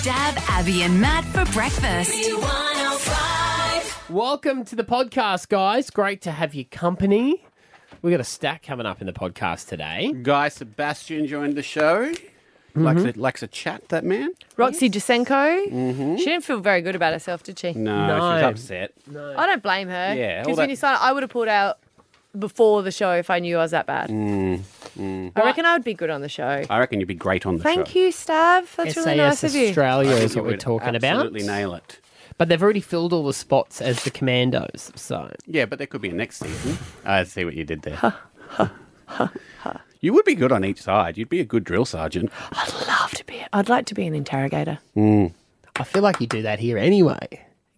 Stav Abby and Matt for breakfast. Welcome to the podcast, guys. Great to have your company. We got a stack coming up in the podcast today. Guy Sebastian joined the show. Mm-hmm. Likes, a, likes a chat, that man? Roxy Jacenko. She didn't feel very good about herself, did she? No, No. she's upset. I don't blame her. Yeah, all Because that- when you started, I would have pulled out before the show if I knew I was that bad. Mm, I reckon I would be good on the show. I reckon you'd be great on the Thank show. Thank you, Stav. That's really nice of you. Australia is what we're would talking about. Absolutely nail it. But they've already filled all the spots as the commandos. So Yeah, but there could be a next season. I see what you did there. you would be good on each side. You'd be a good drill sergeant. I'd love to be. I'd like to be an interrogator. I feel like you do that here anyway.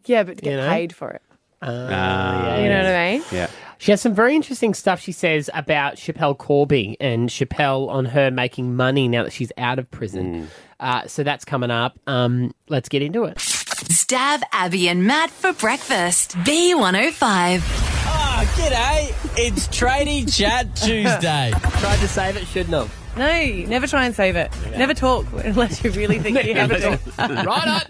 Yeah, but get You know? paid for it. Ah, You know what I mean? yeah. She has some very interesting stuff she says about Schapelle Corby and Schapelle on her making money now that she's out of prison. Uh, so that's coming up. Um, let's get into it. Stav Abby and Matt for breakfast. B105. Oh, g'day. It's Tradie Chat Tuesday. Tried to save it, shouldn't have. No, never try and save it. Never talk unless you really think you have it all. right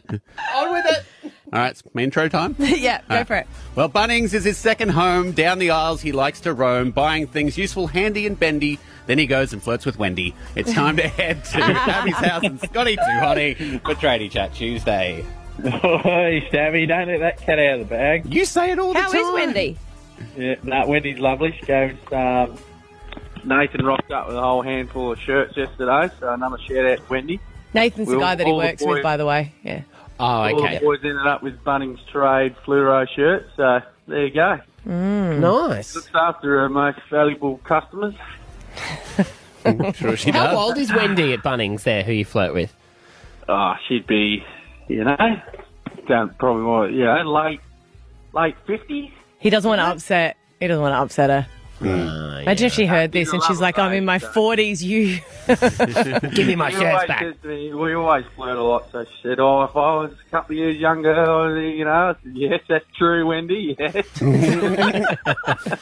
on. On with it. All right, it's my intro time. yeah, go for it. Well, Bunnings is his second home. Down the aisles, he likes to roam, buying things useful, handy, and bendy. Then he goes and flirts with Wendy. It's time to head to Abby's house and Scotty Too Hotty for Tradie Chat Tuesday. Hey, Stabby, don't let that cat out of the bag. You say it all How the time. time. Wendy? Yeah, no, Wendy's lovely. She goes, um, Nathan rocked up with a whole handful of shirts yesterday, so another shout out to Wendy. Nathan's the guy that he all the works with, by the way. Yeah. Oh, okay. All the boys ended up with Bunnings Trade fluoro shirts, so there you go. Mm. Nice. Looks after her most valuable customers. Sure she How old is Wendy at Bunnings there, who you flirt with? Oh, she'd be, you know, don't probably more, you know, late, late 50s. He doesn't want to upset. He doesn't want to upset her. Imagine if she heard this and she's like, "I'm in my 40s. You." Give me my She shirts back. me, we always flirt a lot. So she said, "Oh, if I was a couple of years younger, you know." Said, yes, that's true, Wendy. Yes.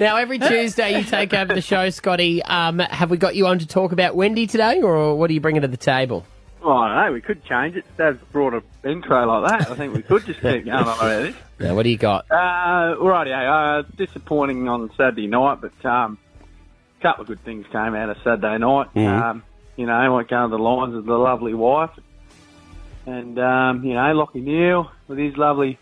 Now, every Tuesday you take over the show, Scotty. Um, have we got you on to talk about Wendy today, or what are you bringing to the table? well, I don't know. We could change it. Dad's brought an intro like that. I think we could just keep going on about this. Now, what do you got? Uh, righty, uh, disappointing on Saturday night, but um, a couple of good things came out of Saturday night. Um, you know, I went going to the lines with the lovely wife, and um, you know, Lachie Neale with his lovely,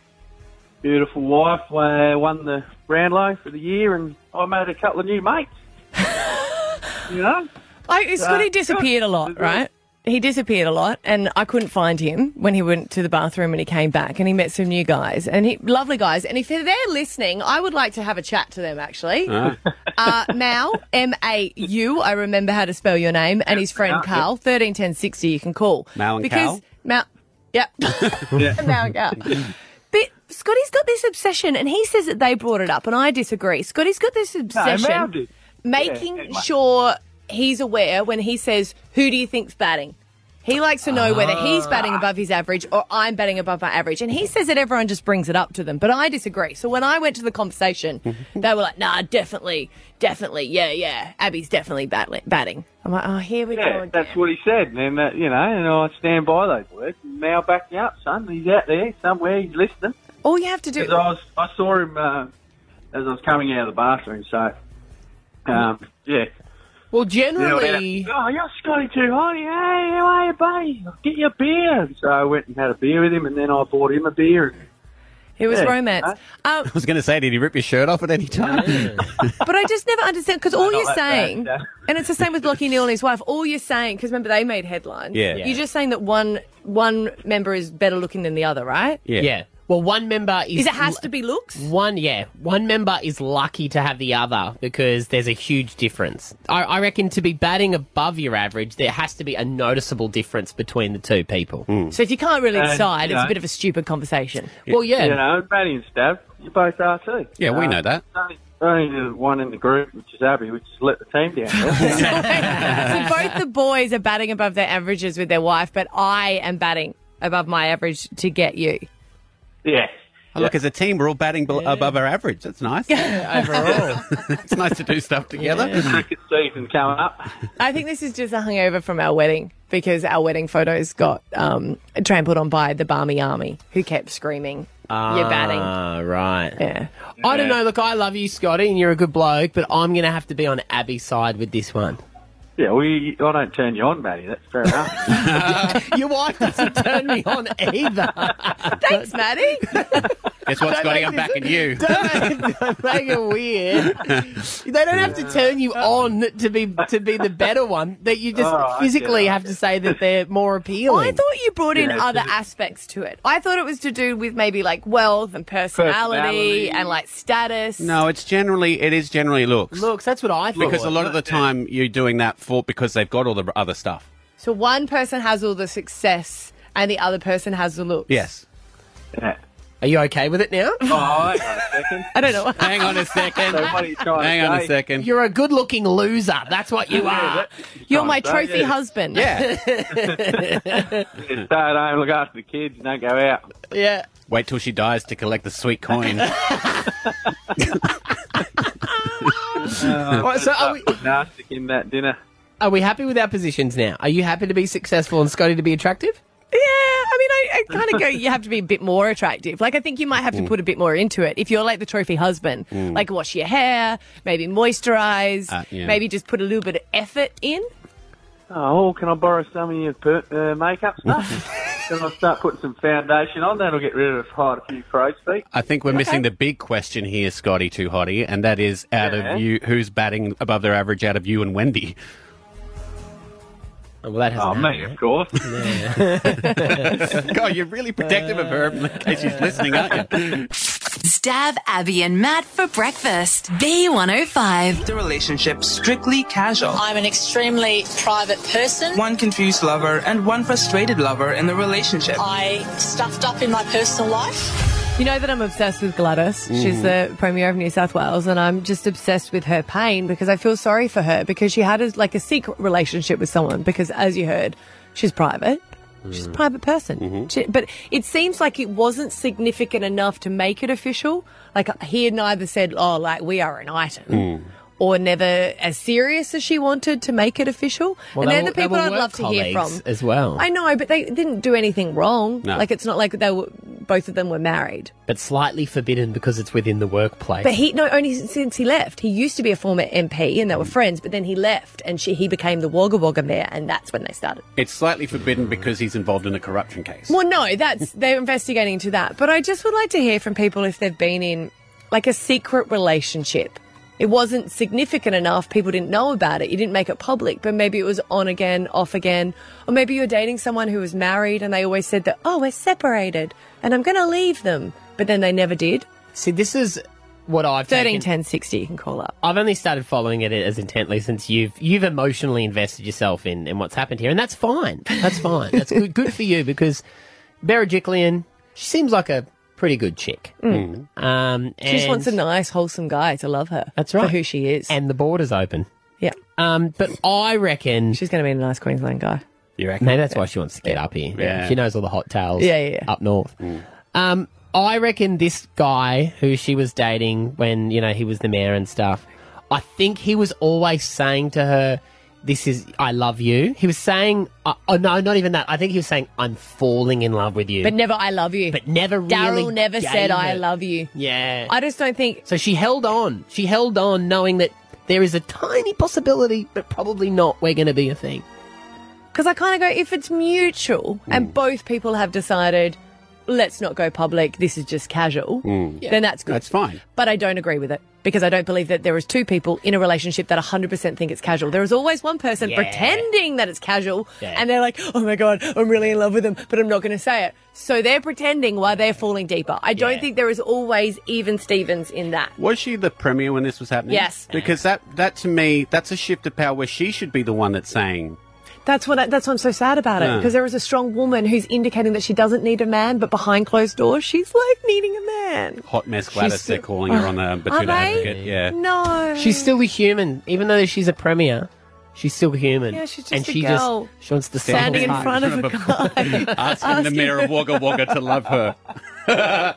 beautiful wife uh, won the Brownlow for the year, and I made a couple of new mates. you know, I, Scotty Uh, disappeared a lot, right? He disappeared a lot, and I couldn't find him when he went to the bathroom and he came back, and he met some new guys, and he lovely guys. And if they're listening, I would like to have a chat to them. Actually, uh, Mal M A U. I remember how to spell your name, and his friend Mal, Carl thirteen ten sixty. You can call Mal and because Cal? Mal. Yep. Mal and Cal. But Scotty's got this obsession, and he says that they brought it up, and I disagree. Scotty's got this obsession did. making Yeah, sure he's aware when he says, Who do you think's batting? He likes to know whether he's batting above his average or I'm batting above my average. And he says that everyone just brings it up to them. But I disagree. So when I went to the conversation, they were like, nah, definitely, definitely, yeah, yeah. Abby's definitely bat- batting. I'm like, oh, here we go. Yeah, Again. that's what he said, and uh, you know, and I stand by those words. Now back me up, son. He's out there somewhere. He's listening. All you have to do. Because I was, I saw him uh, as I was coming out of the bathroom. So, um, yeah. Well, You know, generally, oh, you're Scotty too hot. Hey, how are you, buddy? I'll get you a beer. So I went and had a beer with him, and then I bought him a beer. And, It was Yeah. romance. Um, I was going to say, did he rip your shirt off at any time? but I just never understand because all you're that bad, saying, no. and it's the same with Lachie Neale and his wife. All you're saying, because remember they made headlines. Yeah. You're just saying that one one member is better looking than the other, right? Yeah. yeah. Well, one member is. Is it has to be looks? One, yeah. One member is lucky to have the other because there's a huge difference. I, I reckon to be batting above your average, there has to be a noticeable difference between the two people. Hmm. So if you can't really And, decide, you it's a know- bit of a stupid conversation. Well, yeah. You know, Matty and Stav, you both are too. Yeah, we know that. Only, only the one in the group, which is Abby, which has let the team down. so both the boys are batting above their averages with their wife, but I am batting above my average to get you. Yeah. Oh, look, as a team, we're all batting bel above our average. That's nice. Yeah, Overall. it's nice to do stuff together. Cricket season coming up. I think this is just a hangover from our wedding because our wedding photos got um, trampled on by the Barmy Army who kept screaming, You're batting. Ah, right. Yeah. I don't know. Look, I love you, Scotty, and you're a good bloke, but I'm going to have to be on Abby's side with this one. Yeah, well, you, I don't turn you on, Matty. That's fair enough. Your wife doesn't turn me on either. Thanks, Maddie. Guess what, Scotty? I'm backing you. Don't make, don't make it weird. They don't have to turn you on to be to be the better one. That you just Oh, physically have to say that they're more appealing. I thought you brought in Yeah, other it's- aspects to it. I thought it was to do with maybe like wealth and personality, Personality. and like status. No, it's generally it is generally looks. Looks, that's what I thought. because a lot of the time you're doing that for because they've got all the other stuff. So one person has all the success and the other person has the looks. Yes. yeah. Are you okay with it now? Oh, hang on a second. I don't know. Hang on a second. So what are you trying Hang to on a say? second. You're a good-looking loser. That's what you are. You're my Trying to trophy yeah. husband. Yeah. Stay at home, look after the kids, don't go out. Yeah. Wait till she dies to collect the sweet coin. Uh, right, so are we, No, stick in that dinner. are we happy with our positions now? Are you happy to be successful and Scotty to be attractive? Yeah, I mean, I, I kind of go, you have to be a bit more attractive. Like, I think you might have to put a bit more into it. If you're like the trophy husband, like wash your hair, maybe moisturize, Uh, yeah. maybe just put a little bit of effort in. Oh, can I borrow some of your per- uh, makeup stuff? can I start putting some foundation on? That'll get rid of quite a few crow's feet. I think we're missing the big question here, Scotty Too Hottie, and that is out Yeah. of you, who's batting above their average out of you and Wendy? Oh, well, that Oh, hasn't me, happened. of course. God, you're really protective of her in case she's listening, aren't you? Stav Abby and Matt for breakfast. B105. the relationship strictly casual. I'm an extremely private person. One confused lover and one frustrated lover in the relationship. I stuffed up in my personal life. You know that I'm obsessed with Gladys. She's mm-hmm. the Premier of New South Wales, and I'm just obsessed with her pain because I feel sorry for her because she had a, like a secret relationship with someone. Because as you heard, she's private. She's a mm. private person. Mm-hmm. She, but it seems like it wasn't significant enough to make it official. Like he had neither said, "Oh, like we are an item." Mm. Or never as serious as she wanted to make it official. Well, and they they're the people were I'd love to hear from as well. I know, but they didn't do anything wrong. No. Like it's not like they were both of them were married. But slightly forbidden because it's within the workplace. But he no only since he left. He used to be a former MP and they were mm. friends, but then he left and she he became the Wagga Wagga mayor and that's when they started. It's slightly forbidden because he's involved in a corruption case. Well, no, that's they're investigating into that. But I just would like to hear from people if they've been in like a secret relationship. It wasn't significant enough. People didn't know about it. You didn't make it public, but maybe it was on again, off again. Or maybe you're dating someone who was married and they always said that, oh, we're separated and I'm going to leave them. But then they never did. See, this is what I've 13, taken. 10, 60, you can call up. I've only started following it as intently since you've you've emotionally invested yourself in, in what's happened here, and that's fine. That's fine. That's good good for you because Berejiklian, she seems like a pretty good chick. Um, Mm. She just wants a nice, wholesome guy to love her. That's right. For who she is. and the border's open. yeah. Um, but I reckon She's going to be a nice Queensland guy. you reckon? maybe that's why she wants to get up here. Yeah. She knows all the hot tales. Yeah, yeah, yeah. up north. Um, I reckon this guy who she was dating when you know he was the mayor and stuff. I think he was always saying to her, "This is I love you." He was saying, uh, "Oh no, not even that." I think he was saying, "I'm falling in love with you," But never, I love you. but never really. Daryl never gave said, I love you. Yeah. I just don't think. so she held on. She held on, knowing that there is a tiny possibility, but probably not. We're going to be a thing. Because I kind of go, if it's mutual and both people have decided, let's not go public, this is just casual, mm. then that's good. That's fine. But I don't agree with it because I don't believe that there is two people in a relationship that 100% think it's casual. There is always one person Yeah. pretending that it's casual Yeah. and they're like, oh my God, I'm really in love with him, but I'm not going to say it. So they're pretending while they're falling deeper. I don't Yeah. think there is always even Stevens in that. Was she the premier when this was happening? Yes. Because that, that to me, that's a shift of power where she should be the one that's saying, That's what I, that's why I'm so sad about it Yeah. because there is a strong woman who's indicating that she doesn't need a man, but behind closed doors, she's like needing a man. hot mess Gladys, they're calling her on the Are Betoota they? advocate. Yeah. No, She's still a human, even though she's a premier. She's still human. Yeah, she's just and a she girl just she wants to standing in front of a front guy. Asking the mayor of Wagga Wagga to love her. So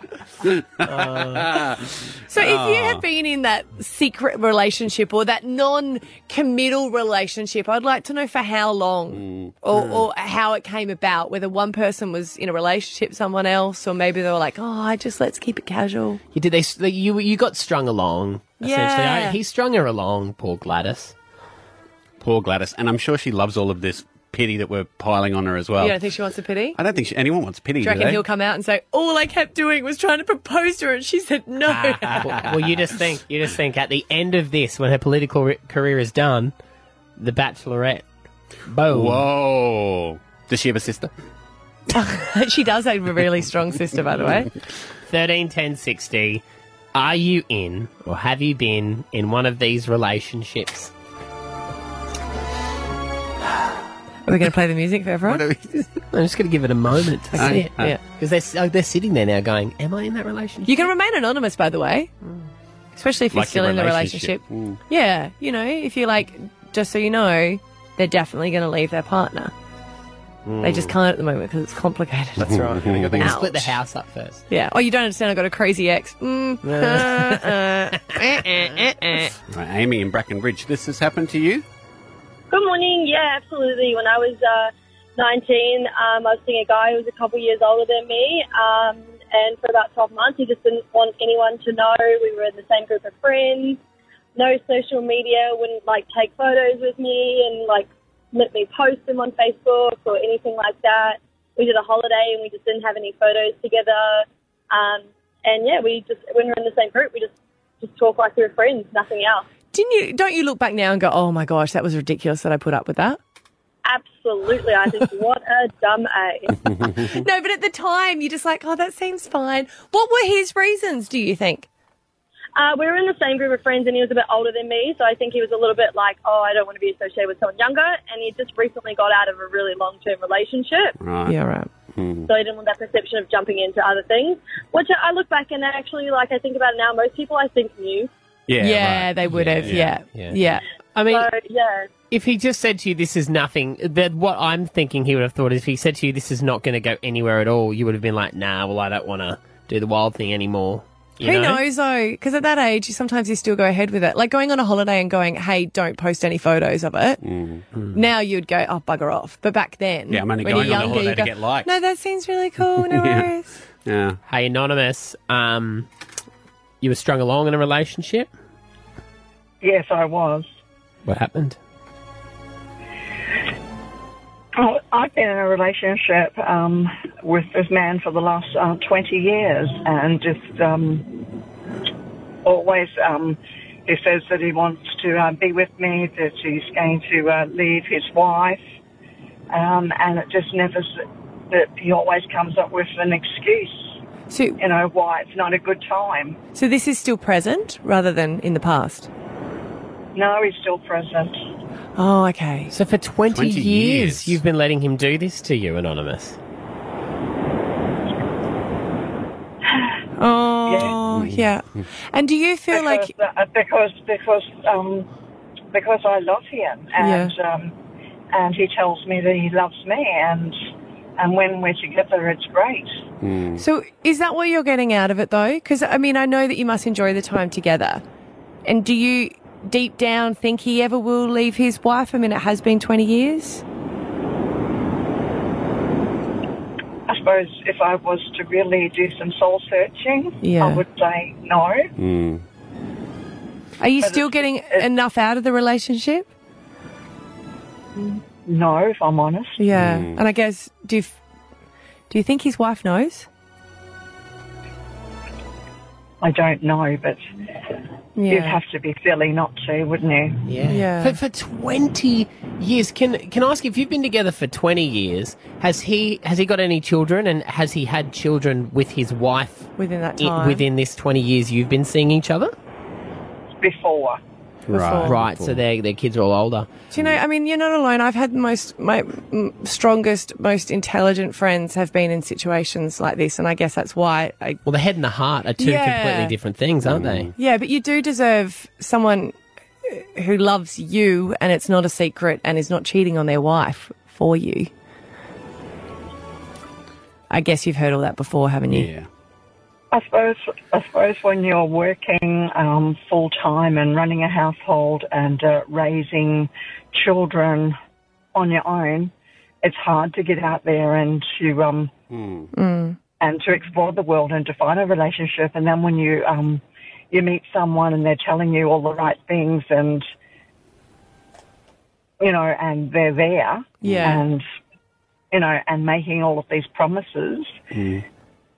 if you had been in that secret relationship or that non-committal relationship, I'd like to know for how long mm. or, mm. or how it came about, whether one person was in a relationship with someone else or maybe they were like, oh, I just let's keep it casual. You did they? You you got strung along. Essentially, Yeah. I- he strung her along. Poor Gladys. Poor Gladys. And I'm sure she loves all of this pity that we're piling on her as well. you don't think she wants a pity? I don't think she, anyone wants pity. Do you do reckon they? he'll come out and say, all I kept doing was trying to propose to her and she said no? well, well, you just think you just think at the end of this, when her political re- career is done, the Bachelorette. Boom. Whoa. Does she have a sister? she does have a really strong sister, by the way. 13, 10, 60. Are you in or have you been in one of these relationships? Are we going to play the music for everyone? I'm just going to give it a moment to Okay, see it. yeah. Because they're, oh, they're sitting there now going, Am I in that relationship? You can remain anonymous, by the way, especially if you're Like still in the relationship. relationship. Yeah, you know, if you're like, just so you know, they're definitely going to leave their partner. They just can't at the moment because it's complicated. That's right. They're going to split the house up first. Yeah. Oh, you don't understand. I've got a crazy ex. Mm. uh, uh, eh, eh, eh. Right, Amy in Bracken Ridge, this has happened to you? Good morning. Yeah, absolutely. When I was uh, 19, um, I was seeing a guy who was a couple years older than me. Um, and for about 12 months, he just didn't want anyone to know. We were in the same group of friends. No social media, wouldn't like take photos with me and like let me post them on Facebook or anything like that. We did a holiday and we just didn't have any photos together. Um, and yeah, we just, when we were in the same group, we just, just talk like we were friends, nothing else. Didn't you? Don't you look back now and go, "Oh my gosh, that was ridiculous that I put up with that." Absolutely. I think, what a dumb A. no, but at the time, you're just like, "Oh, that seems fine." What were his reasons? Do you think? Uh, we were in the same group of friends, and he was a bit older than me, so I think he was a little bit like, "Oh, I don't want to be associated with someone younger." And he just recently got out of a really long-term relationship, Right. Yeah, right. so he didn't want that perception of jumping into other things. Which I look back and actually, like, I think about it now. Most people, I think, knew. Yeah, yeah, right. they would have. Yeah, yeah. yeah. I mean, So yeah, if he just said to you, "This is nothing," that what I'm thinking he would have thought is, if he said to you, "This is not going to go anywhere at all," you would have been like, "Nah, well, I don't want to do the wild thing anymore." You Who know? knows though? Because at that age, sometimes you still go ahead with it. Like going on a holiday and going, "Hey, don't post any photos of it." Now you'd go, "Oh, bugger off." But back then, Yeah, I'm only when going you're on a younger, holiday you to get likes. No, that seems really cool. No Yeah. worries. Yeah. Hey, anonymous, um, you were strung along in a relationship. Yes, I was. What happened? Oh, I've been in a relationship um, with this man for the last uh, 20 years and just um, always um, he says that he wants to uh, be with me, that he's going to uh, leave his wife, um, and it just never, that he always comes up with an excuse, So, you know, why it's not a good time. so this is still present rather than in the past. No, he's still present. Oh, okay. So for 20, 20 years, years. you've been letting him do this to you, anonymous. Oh, yeah. yeah. And do you feel because, like uh, because because um, because I love him and um, and he tells me that he loves me and and when we're together it's great. So is that what you're getting out of it though? Because I mean, I know that you must enjoy the time together. And do you deep down think he ever will leave his wife? I mean, it has been 20 years. I suppose if I was to really do some soul searching, Yeah. I would say no. Mm. Are you But still it's- getting it's- enough out of the relationship? No, if I'm honest. Yeah. Hmm. And I guess do you, do you think his wife knows? I don't know, but you'd have to be silly not to, wouldn't you? Yeah. Yeah. For, for 20 years, can can I ask you if you've been together for 20 years, has he has he got any children and has he had children with his wife Within that i- time. within this 20 years you've been seeing each other? Before. Right. Right, so their their kids are all older. Do you know? I mean, you're not alone. I've had the most my mm, strongest, most intelligent friends have been in situations like this, and I guess that's why. I, Well, the head and the heart are two Yeah. completely different things, aren't they? yeah, but you do deserve someone who loves you, and it's not a secret, and is not cheating on their wife for you. I guess you've heard all that before, haven't you? Yeah. I suppose, I suppose when you're working um, full time and running a household and uh, raising children on your own, it's hard to get out there and to um, Mm. and to explore the world and to find a relationship. And then when you um, you meet someone and they're telling you all the right things and you know, and they're there, Yeah. and you know, and making all of these promises,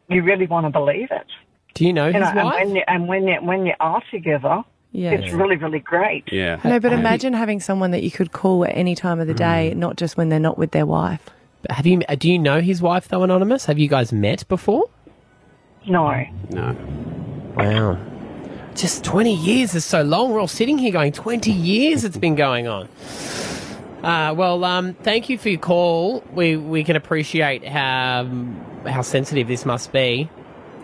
you really want to believe it. Do you know You his know, and wife? when you and when you when you are together, Yeah. it's really really great. Yeah. No, but imagine having someone that you could call at any time of the day, Mm. not just when they're not with their wife. Have you? Do you know his wife though, Anonymous? Have you guys met before? No. No. Wow. Just 20 years is so long. We're all sitting here going, 20 years it's been going on. Uh, well, um, thank you for your call. We we can appreciate how how sensitive this must be.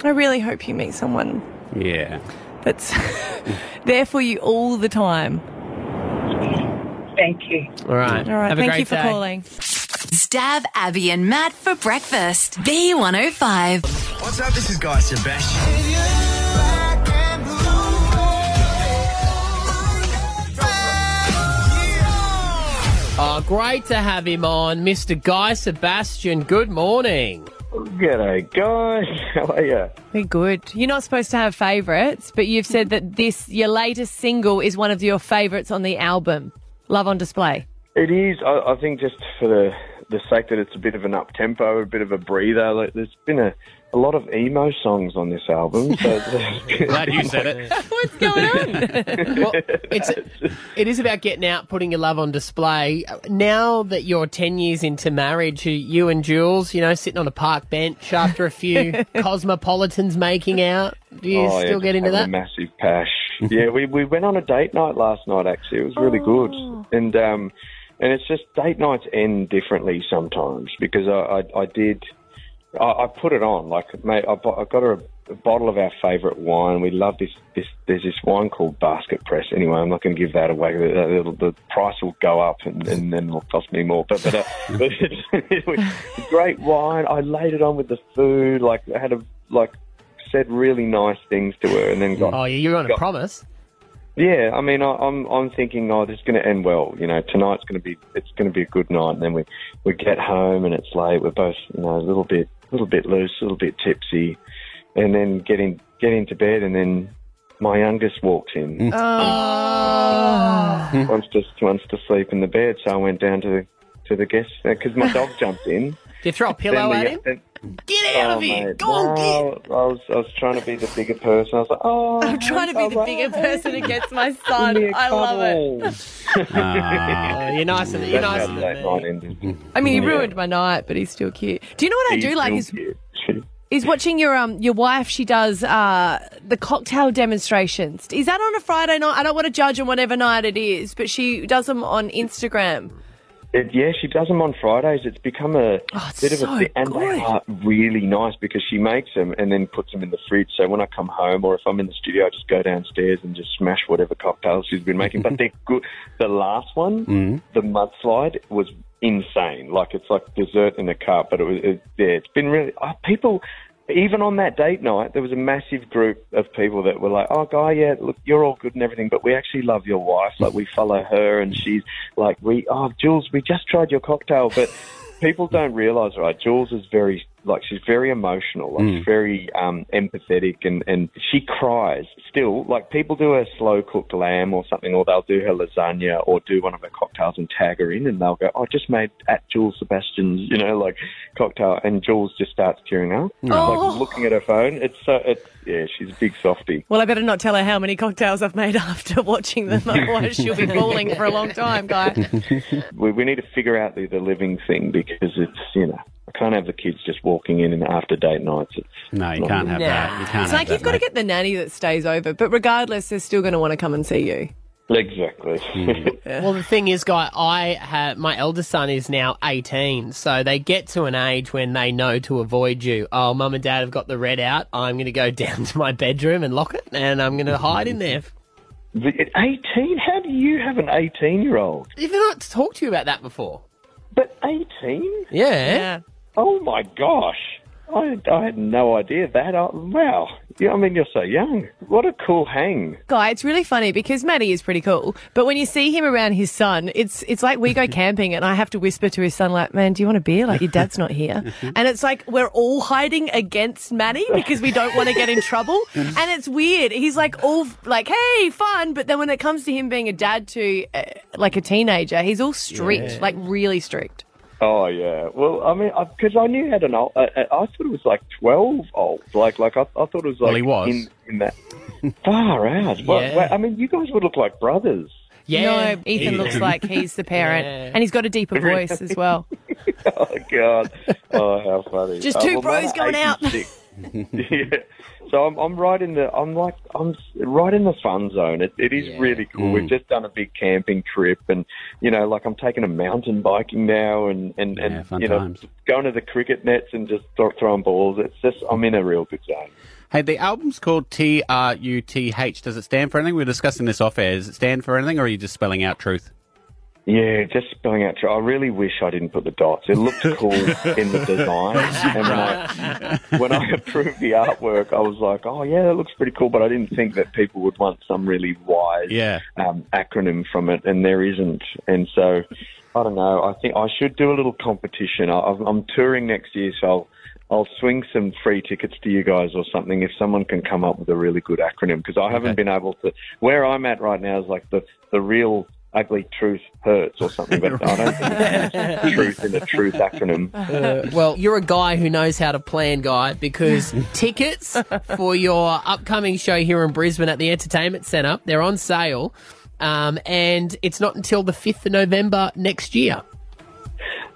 I really hope you meet someone Yeah. that's there for you all the time. Thank you. All right. All right. Have a Thank great you for day. calling. Stav Abby and Matt for breakfast. B105. What's up? This is Guy Sebastian. Oh, great to have him on, Mr. Guy Sebastian. Good morning. G'day, guys. How are you? We're good. You're not supposed to have favourites, but you've said that this, your latest single, is one of your favourites on the album, Love on Display. It is. I, I think just for the the sake that it's a bit of an up tempo, a bit of a breather. Like, there's been a, a lot of emo songs on this album. So Glad you said it. What's going on? well, it's it is about getting out, putting your love on display. Now that you're ten years into marriage, you and Jules, you know, sitting on a park bench after a few cosmopolitans making out. Do you Oh, yeah, still get into that? A massive pash. yeah, we we went on a date night last night. Actually, it was really Oh. good. And um, and it's just date nights end differently sometimes because I I, I did. I, I put it on like mate. I, bought, I got her a, a bottle of our favourite wine. We love this. This there's this wine called Basket Press. Anyway, I'm not going to give that away. The, the, the price will go up and, and then it'll cost me more. But but, uh, but it's, it's great wine. I laid it on with the food. Like I had a like said really nice things to her, and then got. Oh, yeah, you're on a promise. Yeah, I mean, I, I'm I'm thinking, oh, this is going to end well. You know, tonight's going to be it's going to be a good night. And then we we get home and it's late. We're both you know a little bit a little bit loose, a little bit tipsy, and then getting get into bed, and then my youngest walks in. Mm. Oh. wants to wants to sleep in the bed, so I went down to the to the guest uh, because my dog jumped in. Did you throw a pillow Then at him? then- Get out Oh, of here! mate, Go on, get. I was I was trying to be the bigger person. I was like, oh, I'm trying to be the bigger person against my son. I love it. cuddle. Oh, you're nicer than you're That's nicer how than that me. I mean, he Yeah. ruined my night, but he's still cute. Do you know what I do like? real Is cute. is watching your um your wife. She does uh the cocktail demonstrations. Is that on a Friday night? I don't want to judge on whatever night it is, but she does them on Instagram. It, yeah, she does them on Fridays. It's become a Oh, it's bit of so a thing, and good. they are really nice because she makes them and then puts them in the fridge. So when I come home or if I'm in the studio, I just go downstairs and just smash whatever cocktails she's been making. but they're good. The last one, mm. the mudslide, was insane. Like it's like dessert in a cup, but it was it, yeah, it's been really oh, people. Even on that date night, there was a massive group of people that were like, "Oh, guy, yeah, look, you're all good and everything, but we actually love your wife. Like, we follow her, and she's like, we, oh, Jules, we just tried your cocktail, but." People don't realise, right? Jules is very, like, she's very emotional, like, she's very um, empathetic, and, and she cries still. Like, people do her slow cooked lamb or something, or they'll do her lasagna or do one of her cocktails and tag her in, and they'll go, "I just made at Jules Sebastian's, you know, like cocktail," and Jules just starts tearing up, Oh. like looking at her phone. It's so, it's yeah, she's a big softie. Well, I better not tell her how many cocktails I've made after watching them, otherwise she'll be bawling for a long time, guy. we, we need to figure out the, the living thing because it's you know I can't have the kids just walking in and after date nights. It's No, you can't good. have that. You can't It's have like that, you've got to get the nanny that stays over, but regardless, they're still going to want to come and see you. Exactly. Well, the thing is, guy, I have my eldest son is now eighteen, so they get to an age when they know to avoid you. Oh, mum and dad have got the red out. I'm going to go down to my bedroom and lock it, and I'm going to hide in there. At 18? How do you have an 18 year old? Have I not talked to you about that before? But 18? Yeah. Oh my gosh. I, I had no idea that. I, wow. Yeah, I mean, you're so young. What a cool hang. Guy, it's really funny because Matty is pretty cool, but when you see him around his son, it's it's like we go camping and I have to whisper to his son, like, "Man, do you want a beer? Like, your dad's not here." and it's like we're all hiding against Matty because we don't want to get in trouble, and it's weird. He's like all like, "Hey, fun," but then when it comes to him being a dad to uh, like a teenager, he's all strict, Yeah. like really strict. Oh yeah. Well, I mean, because I, knew he had an old. Uh, I thought it was like twelve old. Like, like I, I thought it was like. Well, he was. in, in that. Far out. Well, Yeah. well, I mean, you guys would look like brothers. Yeah. No, Ethan Yeah. looks like he's the parent, Yeah. and he's got a deeper voice as well. oh God! Oh, how funny! Just Uh, two well, bros going out. yeah. So I'm, I'm right in the I'm like I'm right in the fun zone. It, it is really cool. Mm. We've just done a big camping trip, and you know, like I'm taking a mountain biking now, and and, and you know, times. going to the cricket nets and just throw, throwing balls. It's just I'm in a real good zone. Hey, the album's called T R U T H. Does it stand for anything? We were discussing this off air. Does it stand for anything, or are you just spelling out truth? Yeah, just spelling out. I really wish I didn't put the dots. It looked cool in the design, and when I when I approved the artwork, I was like, "Oh yeah, that looks pretty cool." But I didn't think that people would want some really wise Yeah. um, acronym from it, and there isn't. And so, I don't know. I think I should do a little competition. I, I'm touring next year, so I'll, I'll swing some free tickets to you guys or something if someone can come up with a really good acronym because I haven't been able to. Where I'm at right now is like the the real ugly truth hurts or something, but I don't think there's truth in a truth acronym. Uh, well, you're a guy who knows how to plan, guy, because tickets for your upcoming show here in Brisbane at the Entertainment Centre, they're on sale. Um, and it's not until the 5th of November next year.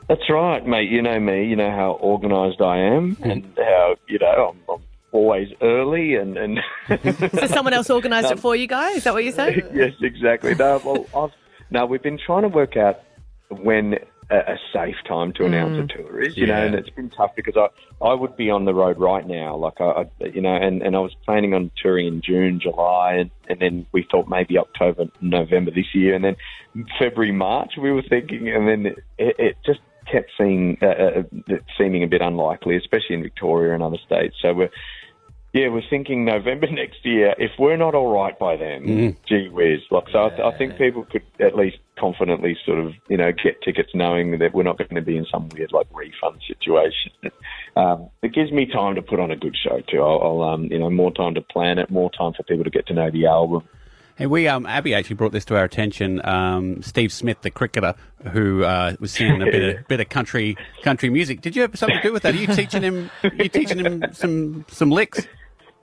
That's right, mate. You know me. You know how organised I am, and how you know I'm, I'm always early and and. So someone else organised it for you guys? Is that what you're saying? yes, exactly. No, well, I've no, we've been trying to work out when a, safe time to announce Mm. a tour is, you know, and it's been tough because I I would be on the road right now, like I, I you know, and and I was planning on touring in June, July, and and then we thought maybe October, November this year, and then February, March we were thinking, and then it, it just kept seeming uh, uh, seeming a bit unlikely, especially in Victoria and other states. So we're yeah, we're thinking November next year. If we're not all right by then, gee whiz. Like, so I, th- I think people could at least confidently sort of, you know, get tickets knowing that we're not going to be in some weird, like, refund situation. Um, it gives me time to put on a good show, too. I'll, I'll um, you know, more time to plan it, more time for people to get to know the album. Hey, we um, Abby actually brought this to our attention. Um, Steve Smith, the cricketer, who uh, was singing a bit of bit of country country music. Did you have something to do with that? Are you teaching him? Are you teaching him some some licks?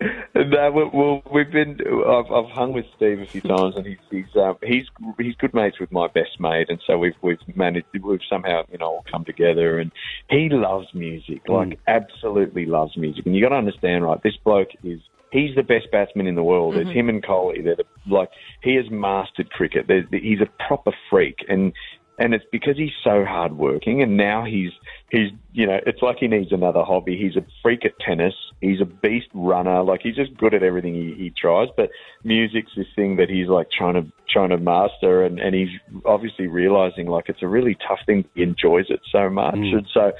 No, well, well, we've been. I've, I've hung with Steve a few times, and he's he's um, he's he's good mates with my best mate, and so we've we've managed. We've somehow you know all come together, and he loves music, like absolutely loves music. And you got to understand, right? This bloke is. He's the best batsman in the world. It's Mhm. him and Kohli. They're the, like he has mastered cricket. There's, he's a proper freak, and and it's because he's so hardworking. And now he's he's you know it's like he needs another hobby. He's a freak at tennis. He's a beast runner. Like he's just good at everything he, he tries. But music's this thing that he's like trying to trying to master, and and he's obviously realizing like it's a really tough thing. He enjoys it so much, Mm. and so.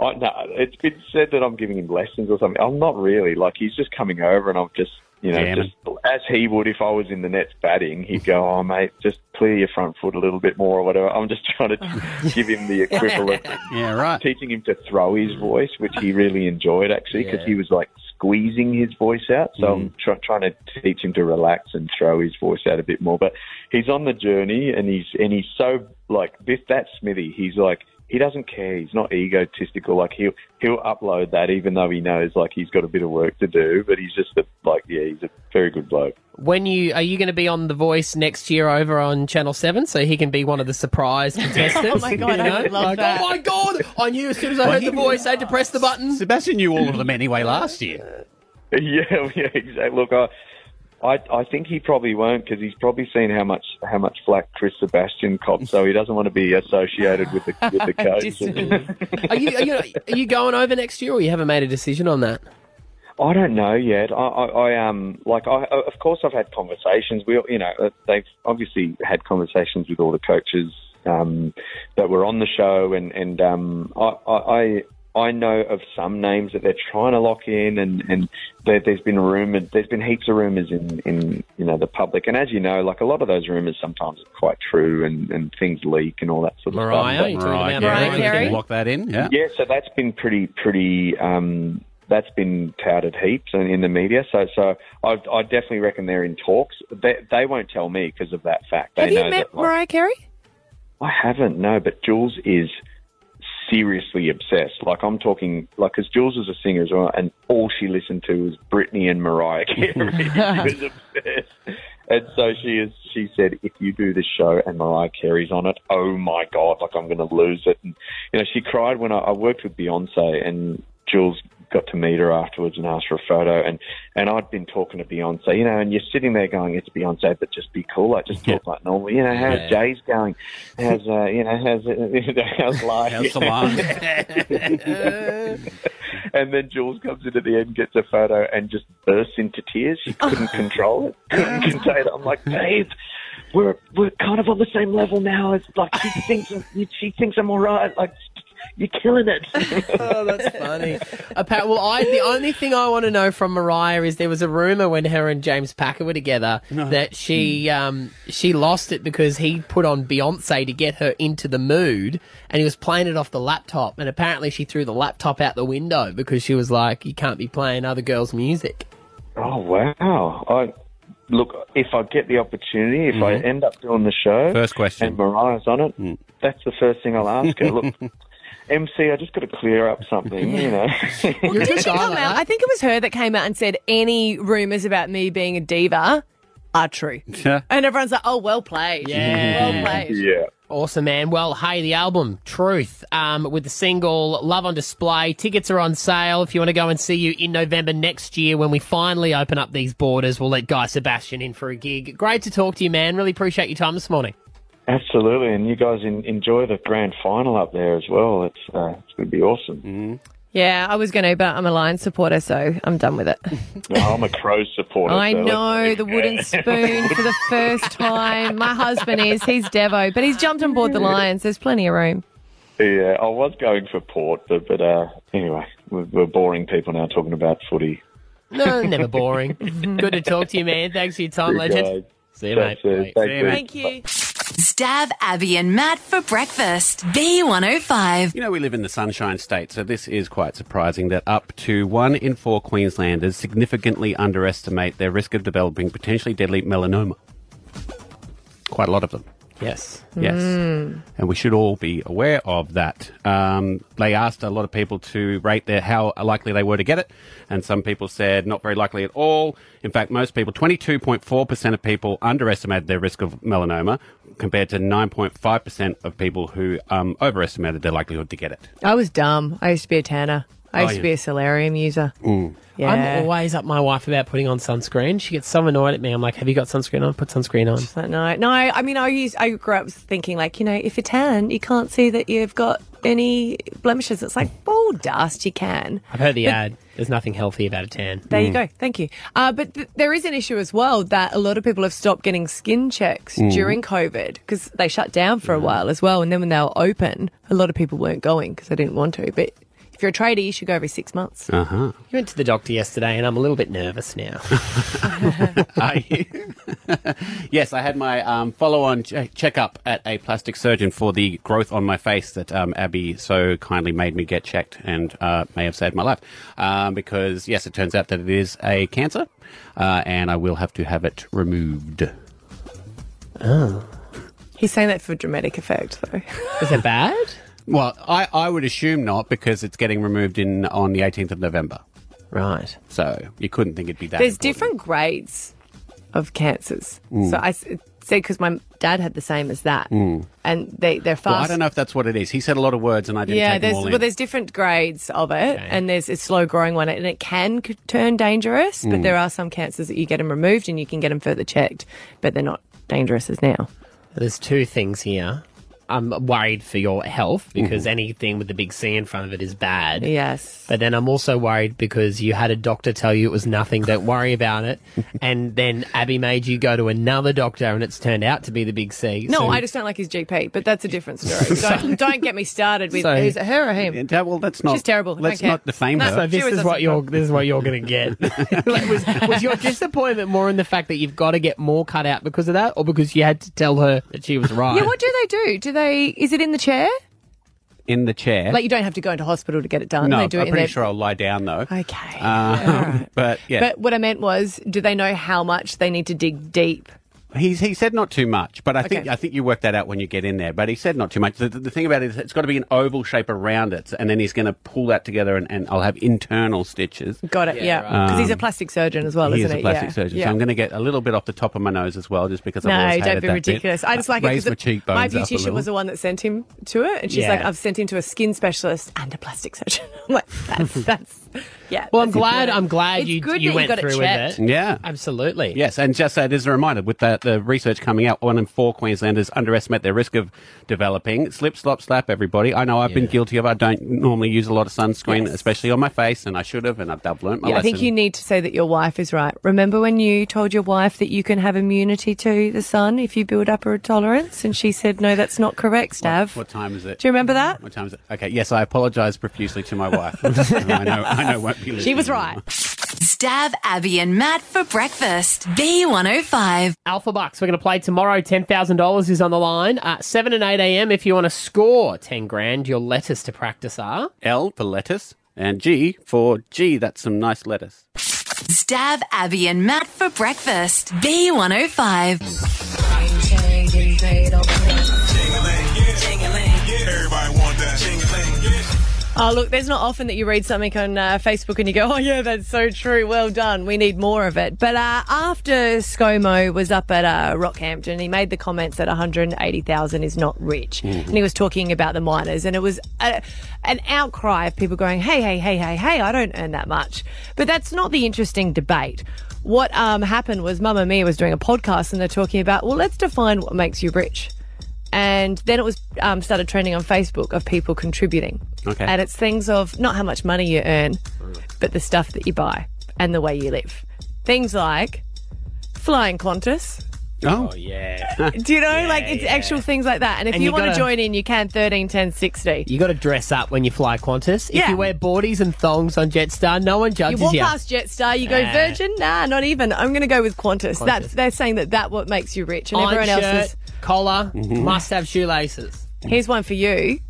I, no, it's been said that I'm giving him lessons or something. I'm not really. Like he's just coming over, and I'm just, you know, just as he would if I was in the nets batting. He'd go, "Oh, mate, just clear your front foot a little bit more or whatever." I'm just trying to give him the equivalent. yeah, right. Teaching him to throw his voice, which he really enjoyed actually, because Yeah. he was like squeezing his voice out. So I'm mm. try- trying to teach him to relax and throw his voice out a bit more. But he's on the journey, and he's and he's so like this. That Smithy, he's like he doesn't care. He's not egotistical. Like he'll he'll upload that, even though he knows like he's got a bit of work to do. But he's just a, like yeah, he's a very good bloke. When you are you going to be on The Voice next year over on Channel Seven, so he can be one of the surprise contestants? Oh my God, you I know? would love Like, that. Oh my god! I knew as soon as I heard the voice, I had to press the button. Sebastian knew all of them anyway last year. Yeah, yeah, exactly. Look, I, I, I think he probably won't because he's probably seen how much how much flack Chris Sebastian copped, so he doesn't want to be associated with the with the coach. Are you, are you are you going over next year, or you haven't made a decision on that? I don't know yet. I, I, I um, like, I, of course, I've had conversations. We, you know, uh, they've obviously had conversations with all the coaches um, that were on the show, and and um, I, I, I, I know of some names that they're trying to lock in, and and there, there's been rumored, there's been heaps of rumors in in you know the public, and as you know, like a lot of those rumors sometimes are quite true, and and things leak and all that sort of Mariah, stuff. you talking Mariah about Carey. Mariah Carey? Lock that in. Yeah. Yeah, so that's been pretty, pretty. Um, that's been touted heaps in, in the media. So, so I, I definitely reckon they're in talks. They, they won't tell me because of that fact. They Have you know met that, like, Mariah Carey? I haven't, no, but Jules is seriously obsessed. Like I'm talking, like, because Jules is a singer as well, and all she listened to was Britney and Mariah Carey. she was obsessed. And so she is. She said, "If you do this show and Mariah Carey's on it, oh my god, like I'm going to lose it." And you know, she cried when I, I worked with Beyonce, and Jules got to meet her afterwards and asked for a photo. And and I'd been talking to Beyonce, you know, and you're sitting there going, "It's Beyonce, but just be cool, like just talk like normal." You know, how's Yeah. Jay's going? How's uh, you know, how's how's life? How's Solange? and then Jules comes into the end, gets a photo, and just bursts into tears. She couldn't control it, couldn't contain it. I'm like, babe, we're we're kind of on the same level now. It's like she thinks she thinks I'm all right. Like you're killing it. oh, that's funny. Appa- well, I the only thing I want to know from Mariah is there was a rumor when her and James Packer were together that she um, she lost it because he put on Beyonce to get her into the mood, and he was playing it off the laptop, and apparently she threw the laptop out the window because she was like, "You can't be playing other girls' music." oh wow! I look if I get the opportunity, if I Mhm. end up doing the show, First question. and Mariah's on it, that's the first thing I'll ask her. Look. MC, I just got to clear up something, you know. Well, did she come out? I think it was her that came out and said any rumours about me being a diva are true. And everyone's like, oh, well played. Yeah. Well played. Yeah. Awesome, man. Well, hey, the album Truth um, with the single Love on Display. Tickets are on sale. If you want to go and see you in November next year when we finally open up these borders, we'll let Guy Sebastian in for a gig. Great to talk to you, man. Really appreciate your time this morning. Absolutely, and you guys in, enjoy the grand final up there as well. It's uh, it's going to be awesome. Mm-hmm. Yeah, I was going to, but I'm a Lions supporter, so I'm done with it. I'm a Crows supporter. I so know the wooden spoon for the first time. My husband is. He's Devo, but he's jumped on board the Lions. There's plenty of room. Yeah, I was going for Port, but but uh, anyway, we're, we're boring people now talking about footy. No, never boring. Good to talk to you, man. Thanks for your time, Good legend. guys. See you, mate. That's it. Bye. Thank you. you. Stav Abby and Matt for breakfast. B105. You know, we live in the Sunshine State, so this is quite surprising that up to one in four Queenslanders significantly underestimate their risk of developing potentially deadly melanoma. Quite a lot of them. Yes. Yes. Mm. And we should all be aware of that. Um, they asked a lot of people to rate their how likely they were to get it, and some people said not very likely at all. In fact, most people, 22.4% of people underestimated their risk of melanoma, compared to 9.5% of people who um, overestimated their likelihood to get it. I was dumb. I used to be a tanner. I Oh, used to be a solarium user. Yeah. I'm always up my wife about putting on sunscreen. She gets so annoyed at me. I'm like, "Have you got sunscreen on? Put sunscreen on." But no, no. I mean, I used. I grew up thinking like, you know, if you're tan, you can't see that you've got any blemishes. It's like ball dust. You can. I've heard the But- ad. There's nothing healthy about a tan. There you go. Thank you. Uh, but th- there is an issue as well that a lot of people have stopped getting skin checks Mm. during COVID because they shut down for a while as well. And then when they were open, a lot of people weren't going because they didn't want to. But if you're a trader, you should go every six months. Uh huh. You went to the doctor yesterday, and I'm a little bit nervous now. Are you? yes, I had my um, follow-on ch- checkup at a plastic surgeon for the growth on my face that um, Abby so kindly made me get checked and uh, may have saved my life. Um, because yes, it turns out that it is a cancer, uh, and I will have to have it removed. Oh, He's saying that for dramatic effect, though. is it bad? Well, I, I would assume not because it's getting removed in on the 18th of November. Right. So you couldn't think it'd be that. There's important. different grades of cancers. Mm. So I s- said because my dad had the same as that, Mm. and they they're fast. Well, I don't know if that's what it is. He said a lot of words, and I didn't yeah, take them there's all in. well, there's different grades of it, and there's a slow growing one, and it can c- turn dangerous. But Mm. there are some cancers that you get them removed, and you can get them further checked, but they're not dangerous as now. There's two things here. I'm worried for your health because mm-hmm. anything with the big C in front of it is bad. Yes. But then I'm also worried because you had a doctor tell you it was nothing, don't worry about it. and then Abby made you go to another doctor and it's turned out to be the big C. No, So- I just don't like his GP, but that's a different story. don't, don't get me started with So- is it her or him? Yeah, well, that's not. She's terrible. Let's Don't care. not defame No, her. So this is what you're this is what you're going to get. Like, was, was your disappointment more in the fact that you've got to get more cut out because of that, or because you had to tell her that she was right? Yeah, what do they do? Do they? Is it in the chair? in the chair. Like you don't have to go into hospital to get it done. no, they do I'm it in pretty their... sure I'll lie down though. Okay. Uh, But yeah, But what I meant was, do they know how much they need to dig deep? He's, he said not too much, but I think Okay. I think you work that out when you get in there. But he said not too much. The, the, the thing about it is it's got to be an oval shape around it, and then he's going to pull that together, and, and I'll have internal stitches. Got it? Yeah, because he's a Um, plastic surgeon as well, he isn't is a plastic yeah. surgeon, Yeah. so I'm going to get a little bit off the top of my nose as well, just because I've no, always don't be that ridiculous. Bit. I just like it Raise because my cheekbones my up a beautician was the one that sent him to it, and she's Yeah. like, "I've sent him to a skin specialist and a plastic surgeon." I'm like, "That's that's yeah." Well, I'm glad. important. I'm glad It's you good you that went got through it with checked. it. Yeah. Absolutely. Yes, and just uh, as a reminder, with the, the research coming out, one in four Queenslanders underestimate their risk of developing slip, slop, slap. Everybody, I know I've been guilty of. I don't normally use a lot of sunscreen, Yes. especially on my face, and I should have, and I've, I've learnt my Yeah, I think you need to say that your wife is right. Remember when you told your wife that you can have immunity to the sun if you build up a tolerance, and she said, "No, that's not correct, Stav." What time is it? Do you remember that? What time is it? Okay, yes, I apologise profusely to my wife. I know, I know, won't be listening. She was right. Stav Abby and Matt for breakfast. B105. Alpha Bucks. We're going to play tomorrow. Ten thousand dollars is on the line. Uh, Seven and eight a.m. If you want to score ten grand, your letters to practice are L for lettuce and G for G. That's some nice lettuce. Stav Abby and Matt for breakfast. B105. Oh, look, there's not often that you read something on uh, Facebook and you go, oh, yeah, that's so true. Well done. We need more of it. But uh, after ScoMo was up at uh, Rockhampton, he made the comments that 180,000 is not rich. And he was talking about the miners. And it was a, an outcry of people going, hey, hey, hey, hey, hey, I don't earn that much. But that's not the interesting debate. What um, happened was Mamamia was doing a podcast and they're talking about, well, let's define what makes you rich. And then it was um, started trending on Facebook of people contributing. Okay. And it's things of not how much money you earn, but the stuff that you buy and the way you live. Things like flying Qantas. Oh, yeah. Do you know? like it's actual things like that. And if And you, you want to join in, you can 13, 10, 60. You got to dress up when you fly Qantas. If Yeah. you wear boardies and thongs on Jetstar, no one judges You walk you. past Jetstar, you go Virgin. Nah, not even. I'm going to go with Qantas. Qantas. That's they're saying that that what makes you rich, and Iron everyone shirt, else is. collar, Mm-hmm. must have shoelaces. Here's one for you.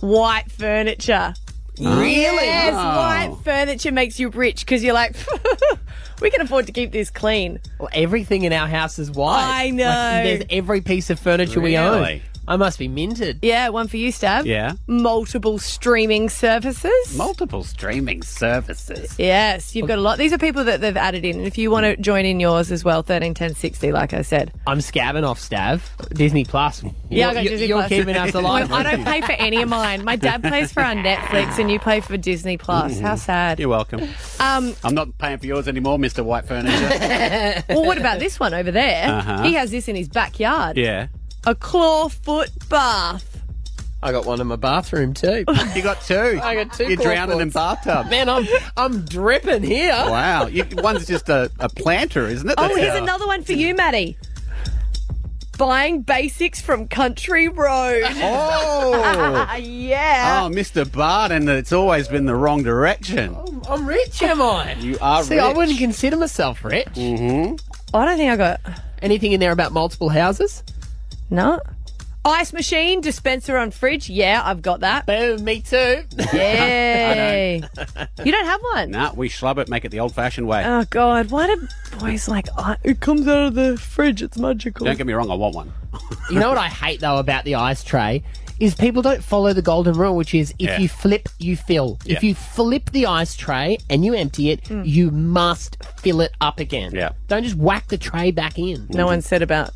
White furniture. Really? Yes, Oh. white furniture makes you rich because you're like, we can afford to keep this clean. Well, everything in our house is white. I know. Like, there's every piece of furniture we own. Really? I must be minted. Yeah, one for you, Stav. Yeah. Multiple streaming services. Multiple streaming services. Yes, you've got a lot. These are people that they've added in. And if you want to join in yours as well, 13, 10, 60, like I said. I'm scabbing off Stav. Disney Plus. Yeah, You're- I got you're, Disney you're Plus. keeping us alive. I don't pay for any of mine. My dad pays for our Netflix, and you pay for Disney Plus. How sad. You're welcome. Um, I'm not paying for yours anymore, Mr. White Furniture. well, what about this one over there? Uh-huh. He has this in his backyard. yeah. A clawfoot bath. I got one in my bathroom too. You got two. I got two. You're drowning in clawfoots. bathtub. Man, I'm I'm dripping here. Wow. You, one's just a, a planter, isn't it? Oh, That's here's how- another one for you, Maddie. Buying basics from Country Road. Oh. yeah. Oh, Mr. Barton, it's always been the wrong direction. I'm rich, am I? You are See, rich. I wouldn't consider myself rich. Mm-hmm. I don't think I got Anything in there about multiple houses? No. Ice machine, dispenser on fridge. Yeah, I've got that. Boom, me too. Yay. you don't have one. Nah, we schlub it, make it the old-fashioned way. Oh God, why do boys like? It comes out of the fridge. It's magical. Don't get me wrong, I want one. You know what I hate though about the ice tray is people don't follow the golden rule, which is if Yeah. you flip, you fill. Yeah. If you flip the ice tray and you empty it, hmm. you must fill it up again. Yeah. Don't just whack the tray back in. No one said about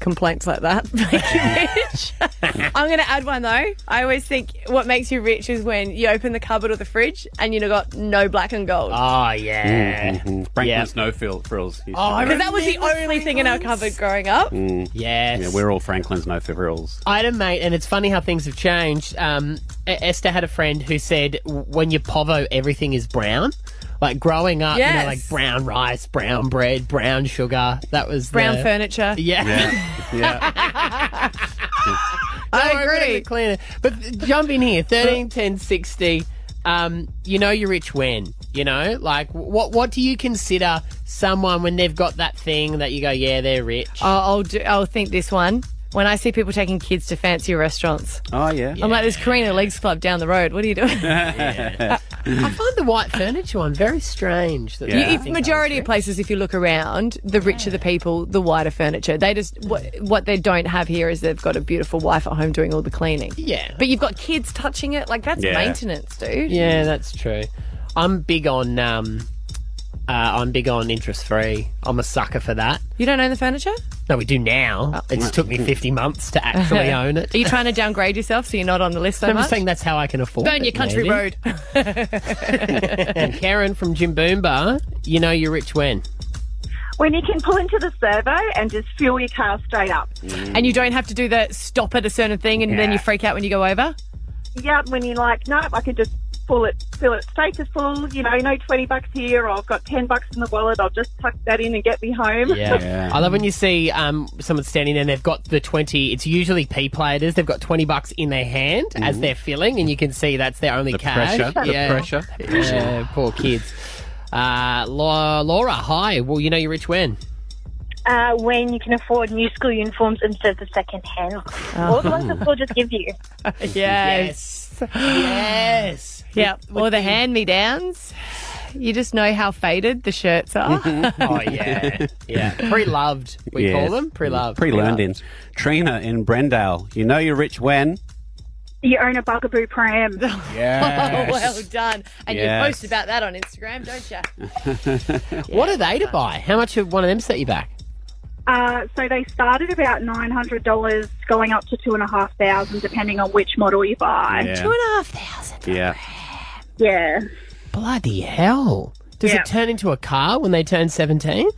complaints like that make you rich. I'm going to add one though. I always think what makes you rich is when you open the cupboard or the fridge and you've got no black and gold. Oh, yeah. Mhm. Franklin's no frill, frills. Oh, I. Because that was the only thing in our cupboard growing up. Mm. Yes. Yeah, we're all Franklin's no frills. I had a mate, and it's funny how things have changed. Um, Esther had a friend who said when you povo, everything is brown. Like growing up, you Yes. know, like brown rice, brown bread, brown sugar. That was Brown the- furniture. Yeah. Yeah. I No, I'm gonna agree. be cleaner. But jump in here, 13, 10, 60. Um, you know you're rich when, you know? Like, what what do you consider someone when they've got that thing that you go, yeah, they're rich? I'll, I'll, do, I'll think this one. When I see people taking kids to fancy restaurants, Oh, yeah. I'm like, there's Carina Leagues Club down the road. What are you doing? I find the white furniture one very strange. That You, if think majority of places, if you look around, the richer the people, the whiter furniture. They just what, what they don't have here is they've got a beautiful wife at home doing all the cleaning. Yeah. but you've got kids touching it. Like that's Yeah. maintenance, dude. Yeah, that's true. I'm big on um, uh, I'm big on interest free. I'm a sucker for that. You don't own the furniture? No, we do now. It's took me 50 months to actually uh-huh. own it. Are you trying to downgrade yourself so you're not on the list so I'm much? just saying that's how I can afford Burn it, your country maybe. road. and Karen from Jimboomba, you know you're rich when? When you can pull into the servo and just fuel your car straight up. and you don't have to do the stop at a certain thing and then you freak out when you go over. Yeah, when you're like, nope, I can just pull it, fill it straight to full. You know, no twenty bucks here, or I've got ten bucks in the wallet. I'll just tuck that in and get me home. Yeah. I love when you see um, someone standing there and they've got the 20, it's usually P platers, they've got 20 bucks in their hand as Mhm. they're filling, and you can see that's their only The cash. pressure, the yeah. pressure. Yeah, poor kids. Uh, Laura, Laura, hi. Well, you know you're rich when? uh, when you can afford new school uniforms instead of the second hand, or the ones that school just give you. Yes. Yes. Yeah. Or the hand me downs. You just know how faded the shirts are. oh, yeah. Yeah. Pre loved, we call them. Pre loved. Pre-learned in. Trina in Brendale. You know you're rich when? You own a bugaboo pram. Yeah. Oh, well done. And Yes. you post about that on Instagram, don't you? What are they to buy? How much would one of them set you back? Uh, so they started about nine hundred dollars, going up to two and a half thousand, depending on which model you buy. Yeah. Two and a half thousand. Yeah. Yeah. Bloody hell. Does Yeah. it turn into a car when they turn 17?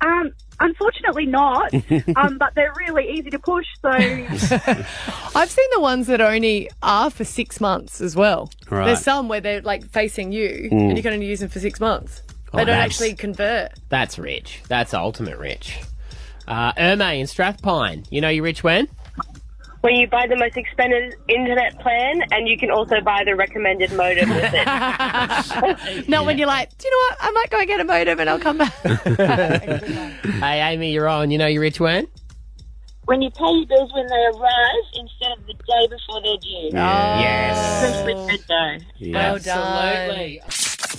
Um, unfortunately not. um, but they're really easy to push. So I've seen the ones that only are for six months as well. Right. There's some where they're like facing you Mm. and you can only use them for six months. Oh, They don't that's- actually convert. That's rich. That's ultimate rich. Uh, Erme in Strathpine. You know you're rich when? When you buy the most expensive internet plan, and you can also buy the recommended modem with it. Not when you're like, do you know what? I might go and get a modem and I'll come back. Hey, Amy, you're on. You know you're rich when? when you pay your bills when they arrive instead of the day before they're due. Yes. Especially with dough. Well done. Absolutely.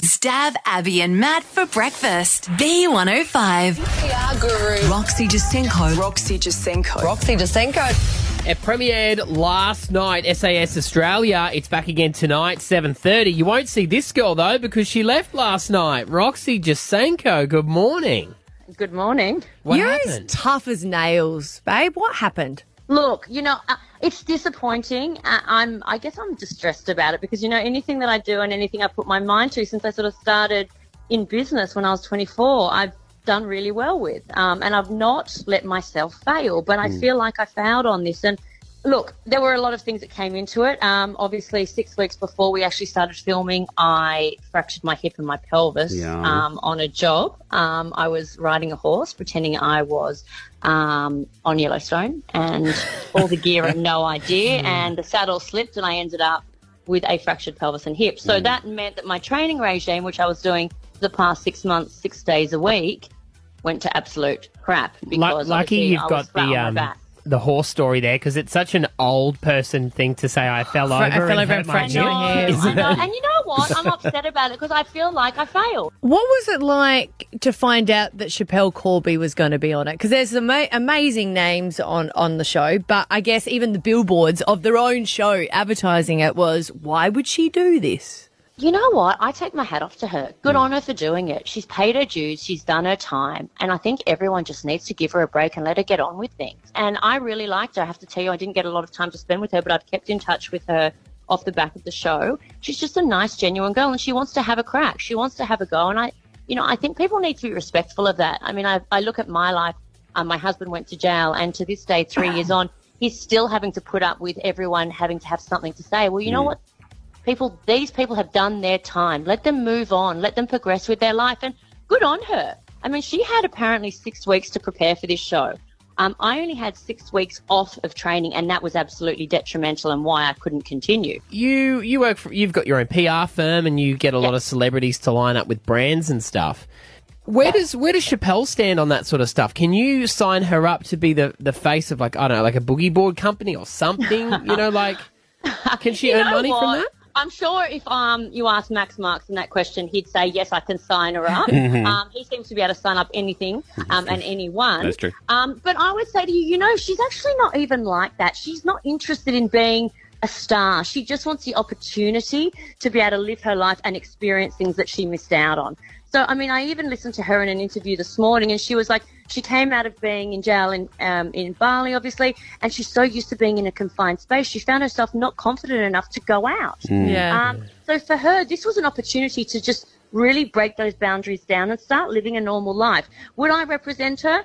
Stav Abby and Matt for breakfast. B105. PR guru. Roxy Jacenko. Roxy Jacenko. Roxy Jacenko. It premiered last night, SAS Australia. It's back again tonight, 7.30. You won't see this girl, though, because she left last night. Roxy Jacenko, good morning. Good morning. What You're happened? as tough as nails, babe. What happened? Look, you know, uh, it's disappointing. Uh, I'm, I guess, I'm distressed about it because you know anything that I do and anything I put my mind to since I sort of started in business when I was 24, I've done really well with, um, and I've not let myself fail. But I Mm. feel like I failed on this, and look, there were a lot of things that came into it. Um, obviously, six weeks before we actually started filming, I fractured my hip and my pelvis Yeah. um, on a job. Um, I was riding a horse, pretending I was um, on Yellowstone, and all the gear and no idea, and the saddle slipped, and I ended up with a fractured pelvis and hip. So that meant that my training regime, which I was doing the past six months, six days a week, went to absolute crap Lu- because lucky you've got the um, the horse story there because it's such an old person thing to say. I fell over. I fell and over and my fractured hip. my hip. I know, and you know what? I'm upset about it because I feel like I failed. What was it like to find out that Schapelle Corby was going to be on it? Because there's ama- amazing names on, on the show, but I guess even the billboards of their own show advertising it was, why would she do this? You know what? I take my hat off to her. Good on her for doing it. She's paid her dues, she's done her time, and I think everyone just needs to give her a break and let her get on with things. And I really liked her. I have to tell you, I didn't get a lot of time to spend with her, but I've kept in touch with her off the back of the show. She's just a nice, genuine girl, and she wants to have a crack. She wants to have a go, and I, you know, I think people need to be respectful of that. I mean, I, I look at my life. Um, my husband went to jail, and to this day, three years on, he's still having to put up with everyone having to have something to say. Well, you know Mm. what? People these people have done their time. Let them move on. Let them progress with their life. And good on her. I mean she had apparently six weeks to prepare for this show. Um, i only had six weeks off of training and that was absolutely detrimental and why i couldn't continue. You you work for you've got your own PR firm and you get a lot of celebrities to line up with brands and stuff. Where does where does Schapelle stand on that sort of stuff? Can you sign her up to be the, the face of like I don't know like a boogie board company or something? you know, like can she earn money from that? I'm sure if um you ask Max Markson that question, he'd say yes, I can sign her up. Mhm. um, he seems to be able to sign up anything um, and anyone. That's true. Um, but I would say to you, you know, she's actually not even like that. She's not interested in being a star. She just wants the opportunity to be able to live her life and experience things that she missed out on. So, I mean, I even listened to her in an interview this morning, and she was like, she came out of being in jail in um, in Bali, obviously, and she's so used to being in a confined space, she found herself not confident enough to go out. Mm. Yeah. Um, so for her, this was an opportunity to just really break those boundaries down and start living a normal life. Would I represent her?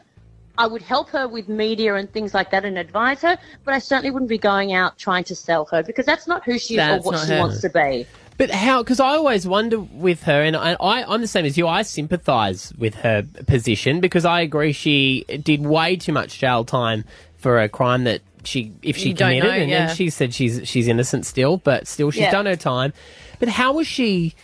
I would help her with media and things like that and advise her, but I certainly wouldn't be going out trying to sell her because that's not who she is or what she her. wants to be. But how? Because I always wonder with her, and I, I, I'm the same as you. I sympathise with her position because I agree she did way too much jail time for a crime that she, if she You committed, know, and, yeah. and she said she's she's innocent still, but still she's Yeah. done her time. But how was she?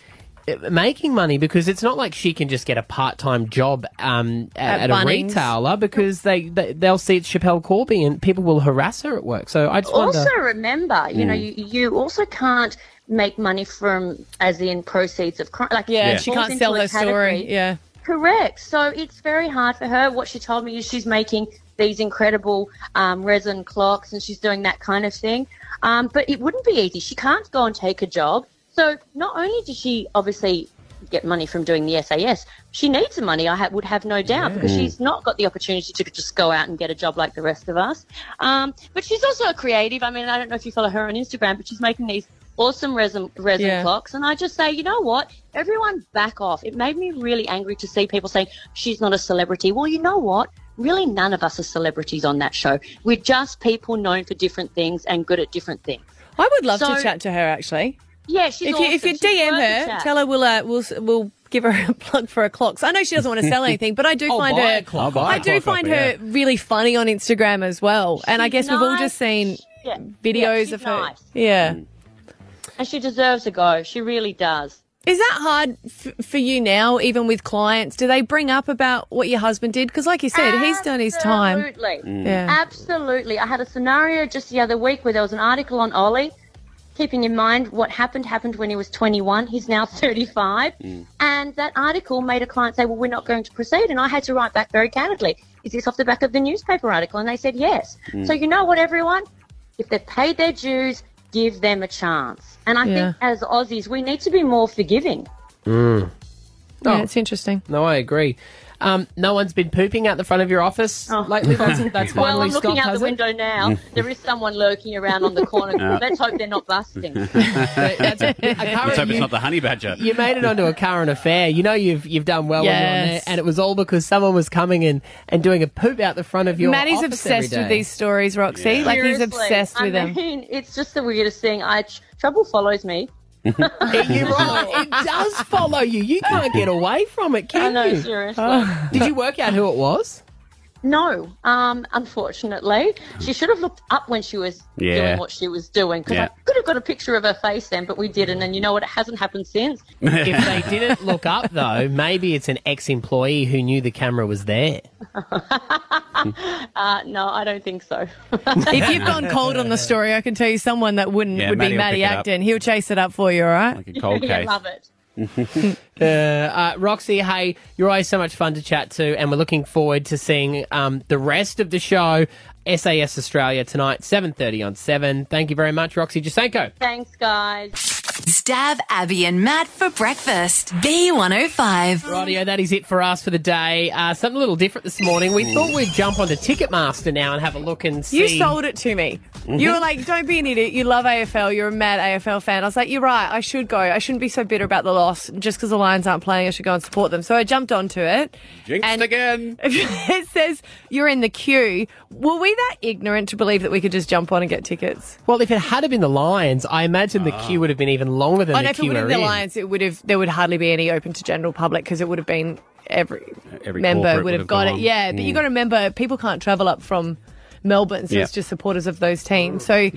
Making money because it's not like she can just get a part-time job um, at, At at a retailer because they, they they'll see it's Schapelle Corby and people will harass her at work. So I just wonder. Also, remember, you know, Mm. you, you also can't make money from, as in proceeds of crime. Like, Yeah, it she can't sell her story. Yeah. Correct. So it's very hard for her. What she told me is she's making these incredible um, resin clocks and she's doing that kind of thing. Um, but it wouldn't be easy. She can't go and take a job. So not only does she obviously get money from doing the SAS, she needs the money. I ha- would have no doubt because Mm. she's not got the opportunity to just go out and get a job like the rest of us. Um, but she's also a creative. I mean, I don't know if you follow her on Instagram, but she's making these awesome resin resin Yeah. clocks. And I just say, you know what? Everyone back off. It made me really angry to see people saying she's not a celebrity. Well, you know what? Really, none of us are celebrities on that show. We're just people known for different things and good at different things. I would love So- to chat to her actually. Yeah, she's if you if you awesome. She's DM her, chat. tell her we'll uh, we'll we'll give her a plug for her clocks. I know she doesn't want to sell anything, but I do I'll find buy her a clock. I'll buy I a do clock off find her, her yeah. really funny on Instagram as well. and I She's guess we've all just seen Yeah. videos Yeah, she's of her. nice. Yeah. and she deserves a go. She really does. Is that hard f- for you now, even with clients? Do they bring up about what your husband did? Because, like you said, he's done his time. Absolutely. Yeah. Absolutely. I had a scenario just the other week where there was an article on Ollie. Keeping in mind what happened happened when he was 21. He's now 35. And that article made a client say, Well, we're not going to proceed. And I had to write back very candidly, Is this off the back of the newspaper article? And they said yes. Mm. So, you know what, everyone? If they've paid their dues, give them a chance. And I Yeah. think as Aussies, we need to be more forgiving. Mm. Yeah, Oh. it's interesting. No, I agree. Um, no one's been pooping out the front of your office lately. That's, that's well, finally I'm looking stopped, out has the it? window now. there is someone lurking around on the corner. Yeah. Let's hope they're not busting. Let's hope it's not the honey badger. You made it onto a current affair. You know you've you've done well when you're on there, and it was all because someone was coming in and doing a poop out the front of your. Maddie's office every obsessed with these stories, Roxy. Like he's Seriously. obsessed with I them. mean, it's just the weirdest thing. I trouble follows me. You're right. Oh. It does follow you. You can't get away from it, can I know, you? seriously. Uh, Did you work out who it was? No, um, unfortunately, she should have looked up when she was Yeah. doing what she was doing because Yeah. I could have got a picture of her face then, but we didn't. And you know what? It hasn't happened since. if they didn't look up, though, maybe it's an ex-employee who knew the camera was there. Uh, no, I don't think so. if you've gone cold on the story, I can tell you someone that wouldn't Yeah, would Maddie be will Maddie pick it up. Acton. He'll chase it up for you, all right? Like a cold yeah, case. love it. uh, uh, Roxy, hey, you're always so much fun to chat to, and we're looking forward to seeing um, the rest of the show, SAS Australia tonight, 7:30 on Seven. Thank you very much, Roxy Jacenko. Thanks, guys. Stav Abby and Matt for breakfast. B105. Rightio, that is it for us for the day. Uh, something a little different this morning. We thought we'd jump onto Ticketmaster now and have a look and see. You sold it to me. You were like, don't be an idiot. You love AFL. You're a mad AFL fan. I was like, you're right. I should go. I shouldn't be so bitter about the loss. Just because the Lions aren't playing, I should go and support them. So I jumped onto it. Jinxed again. it says you're in the queue. Were we that ignorant to believe that we could just jump on and get tickets? Well, if it had been the Lions, I imagine the queue would have been even longer than Oh, the no, if it queue would have we're the in. Lions, it would have. There would hardly be any open to general public because it would have been every, Every member corporate would have got gone. it. Yeah, but you Mm. got to remember, people can't travel up from Melbourne, so Yeah. it's just supporters of those teams. So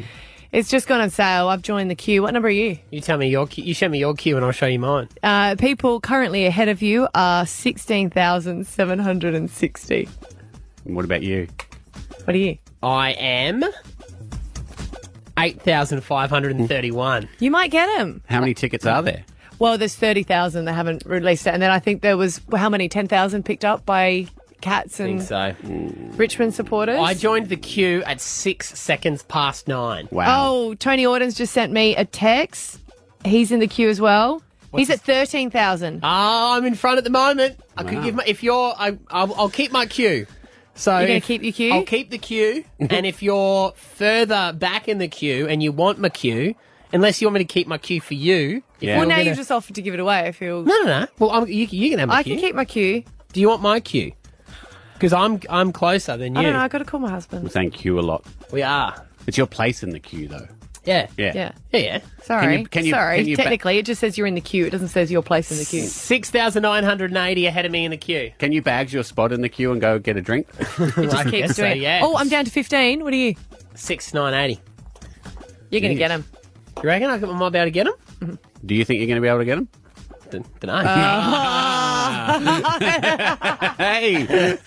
it's just gone on sale. I've joined the queue. What number are you? You tell me your queue. You show me your queue, and I'll show you mine. Uh, people currently ahead of you are sixteen thousand seven hundred and sixty. What about you? What are you? I am eight thousand five hundred and thirty-one. You might get them. How many tickets are there? Well, there's thirty thousand. They haven't released it, and then I think there was how many? Ten thousand picked up by Cats and think so. Richmond supporters. I joined the queue at six seconds past nine. Wow. Oh, Tony Auden's just sent me a text. He's in the queue as well. He's at thirteen thousand. Oh, I'm in front at the moment. I could Wow. give my if you're. I, I'll, I'll keep my queue. So You're gonna keep your queue? I'll keep the queue, and if you're further back in the queue and you want my queue, unless you want me to keep my queue for you. if Well, you're now gonna- you've just offered to give it away. I feel. No, no, no. Well, I'm, you, you can have my I queue. can keep my queue. Do you want my queue? Because I'm I'm closer than you. I don't know. I got to call my husband. I'm saying queue a lot. We are. It's your place in the queue, though. Yeah. Yeah. Yeah. Yeah, yeah. Sorry. Can you- can you- Sorry. can you ba- Technically, it just says you're in the queue. It doesn't say your place in the queue. Six thousand nine hundred and eighty ahead of me in the queue. Can you bags your spot in the queue and go get a drink? It just keeps doing. it. Oh, I'm down to fifteen. What are you? Six nine eighty. You're going to Jeez. get him. You reckon I might be able to get them? Do you think you're going to be able to get them? Don't know. Hey,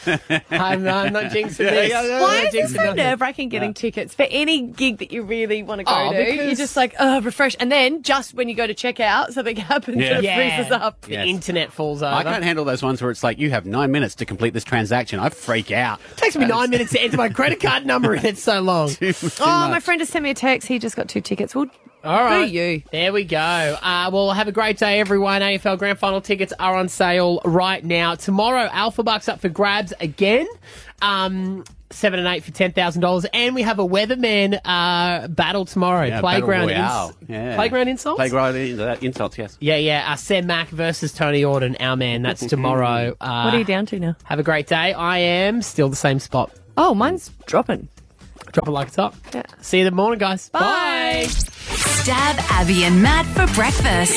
I'm, I'm not jinxing this. yeah, yeah. Why is it so nothing. nerve wracking getting tickets for any gig that you really want to go Oh, to? You're because- just like, oh, refresh. And then just when you go to check out, something happens Yeah. and it Yeah. freezes up. The internet falls over. I can't handle those ones where it's like you have nine minutes to complete this transaction. I freak out. It takes me nine minutes to enter my credit card number and it's so long. Oh, my friend just sent me a text. He just got two tickets. Well, All right. do you? There we go. Uh, well, have a great day, everyone. AFL Grand Final tickets are on sale right now. Tomorrow, Alpha Bucks up for grabs again. Um, seven and eight for ten thousand dollars, and we have a weatherman uh, battle tomorrow. Yeah, playground, Battle ins- Yeah. playground insults. Playground in- uh, insults, yes. Yeah, yeah. Uh, Sam Mac versus Tony Auden, our man. That's tomorrow. Uh, what are you down to now? Have a great day. I am still the same spot. Oh, mine's dropping. Drop it like it's hot. Yeah. See you in the morning, guys. Bye. Stav Abby and Matt for breakfast.